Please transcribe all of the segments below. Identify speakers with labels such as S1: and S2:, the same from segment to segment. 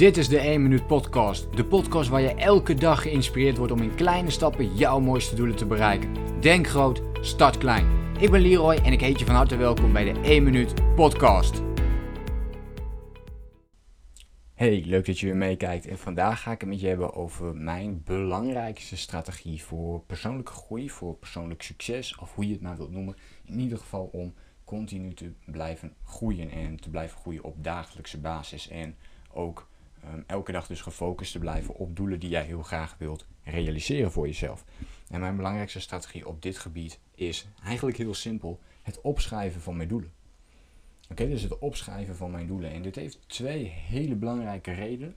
S1: Dit is de 1 Minuut Podcast. De podcast waar je elke dag geïnspireerd wordt om in kleine stappen jouw mooiste doelen te bereiken. Denk groot, start klein. Ik ben Leroy en ik heet je van harte welkom bij de 1 Minuut Podcast. Hey, leuk dat je weer meekijkt. En vandaag ga ik het met je hebben over mijn belangrijkste strategie voor persoonlijke groei, voor persoonlijk succes, of hoe je het maar wilt noemen. In ieder geval om continu te blijven groeien en te blijven groeien op dagelijkse basis. En ook um, elke dag dus gefocust te blijven op doelen die jij heel graag wilt realiseren voor jezelf. En mijn belangrijkste strategie op dit gebied is eigenlijk heel simpel: het opschrijven van mijn doelen. Oké, dus het opschrijven van mijn doelen. En dit heeft twee hele belangrijke redenen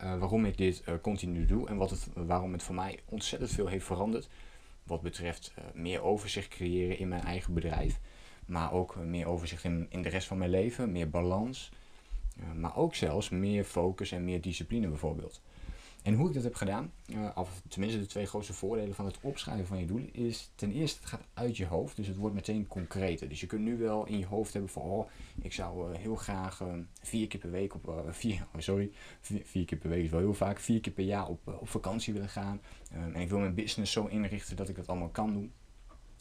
S1: uh, waarom ik dit uh, continu doe en wat het, waarom het voor mij ontzettend veel heeft veranderd. Wat betreft uh, meer overzicht creëren in mijn eigen bedrijf, maar ook meer overzicht in, in de rest van mijn leven, meer balans. Maar ook zelfs meer focus en meer discipline bijvoorbeeld. En hoe ik dat heb gedaan, of tenminste de twee grootste voordelen van het opschrijven van je doelen, is ten eerste het gaat uit je hoofd, dus het wordt meteen concreter. Dus je kunt nu wel in je hoofd hebben van, oh, ik zou uh, heel graag vier keer per week op, vier, sorry, vier, keer per week is wel heel vaak, vier keer per jaar op, op vakantie willen gaan. en ik wil mijn business zo inrichten dat ik dat allemaal kan doen.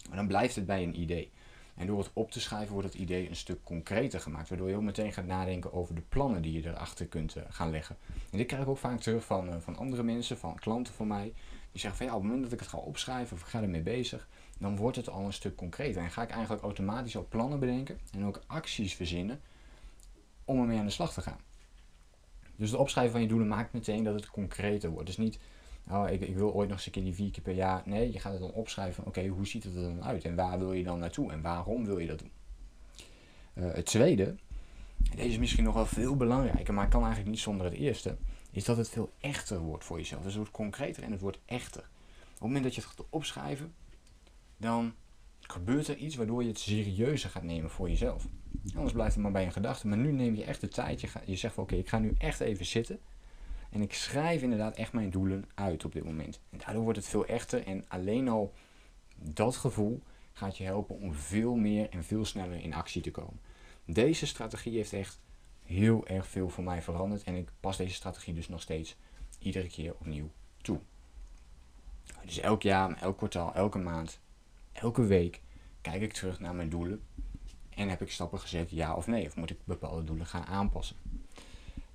S1: Maar dan blijft het bij een idee. En door het op te schrijven wordt het idee een stuk concreter gemaakt. Waardoor je ook meteen gaat nadenken over de plannen die je erachter kunt uh, gaan leggen. En dit krijg ik ook vaak terug van, uh, van andere mensen, van klanten van mij. Die zeggen van ja, op het moment dat ik het ga opschrijven of ga ermee bezig, dan wordt het al een stuk concreter. En ga ik eigenlijk automatisch al plannen bedenken en ook acties verzinnen om ermee aan de slag te gaan. Dus het opschrijven van je doelen maakt meteen dat het concreter wordt. Dus niet oh, ik, ik, wil ooit nog eens een keer die vier keer per jaar. Nee, je gaat het dan opschrijven. Oké, hoe ziet het er dan uit? En waar wil je dan naartoe? En waarom wil je dat doen? Uh, het tweede, deze is misschien nog wel veel belangrijker, maar kan eigenlijk niet zonder het eerste, is dat het veel echter wordt voor jezelf. Dus het wordt concreter en het wordt echter. Op het moment dat je het gaat opschrijven, dan gebeurt er iets waardoor je het serieuzer gaat nemen voor jezelf. Anders blijft het maar bij een gedachte. Maar nu neem je echt de tijd. Je zegt van oké, ik ga nu echt even zitten. En ik schrijf inderdaad echt mijn doelen uit op dit moment. En daardoor wordt het veel echter. En alleen al dat gevoel gaat je helpen om veel meer en veel sneller in actie te komen. Deze strategie heeft echt heel erg veel voor mij veranderd. En ik pas deze strategie dus nog steeds iedere keer opnieuw toe. Dus elk jaar, elk kwartaal, elke maand, elke week kijk ik terug naar mijn doelen. En heb ik stappen gezet, ja of nee? Of moet ik bepaalde doelen gaan aanpassen?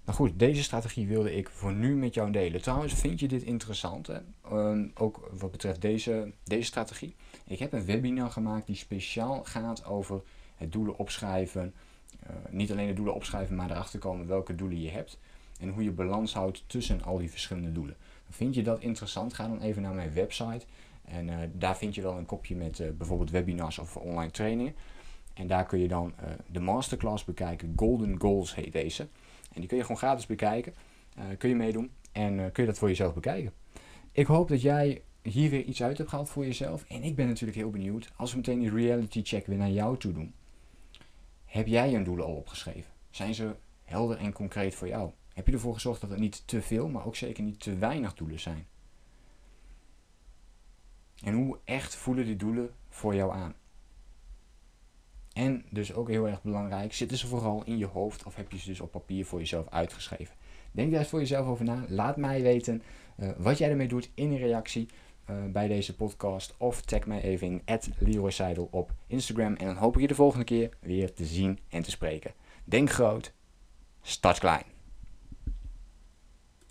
S1: Nou goed, deze strategie wilde ik voor nu met jou delen. Trouwens, vind je dit interessant? Ehm, ook wat betreft deze, deze strategie. Ik heb een webinar gemaakt die speciaal gaat over het doelen opschrijven. Uh, niet alleen de doelen opschrijven, maar erachter komen welke doelen je hebt. En hoe je balans houdt tussen al die verschillende doelen. Vind je dat interessant? Ga dan even naar mijn website. En uh, daar vind je wel een kopje met uh, bijvoorbeeld webinars of online trainingen. En daar kun je dan de masterclass bekijken. Golden Goals heet deze. En die kun je gewoon gratis bekijken. Uh, kun je meedoen en uh, kun je dat voor jezelf bekijken. Ik hoop dat jij hier weer iets uit hebt gehaald voor jezelf. En ik ben natuurlijk heel benieuwd, als we meteen die reality check weer naar jou toe doen. Heb jij je doelen al opgeschreven? Zijn ze helder en concreet voor jou? Heb je ervoor gezorgd dat het niet te veel, maar ook zeker niet te weinig doelen zijn? En hoe echt voelen die doelen voor jou aan? En dus ook heel erg belangrijk, zitten ze vooral in je hoofd of heb je ze dus op papier voor jezelf uitgeschreven? Denk daar eens voor jezelf over na. Laat mij weten uh, wat jij ermee doet in een reactie uh, bij deze podcast. Of tag mij even in Seidel op Instagram. En dan hoop ik je de volgende keer weer te zien en te spreken. Denk groot, start klein.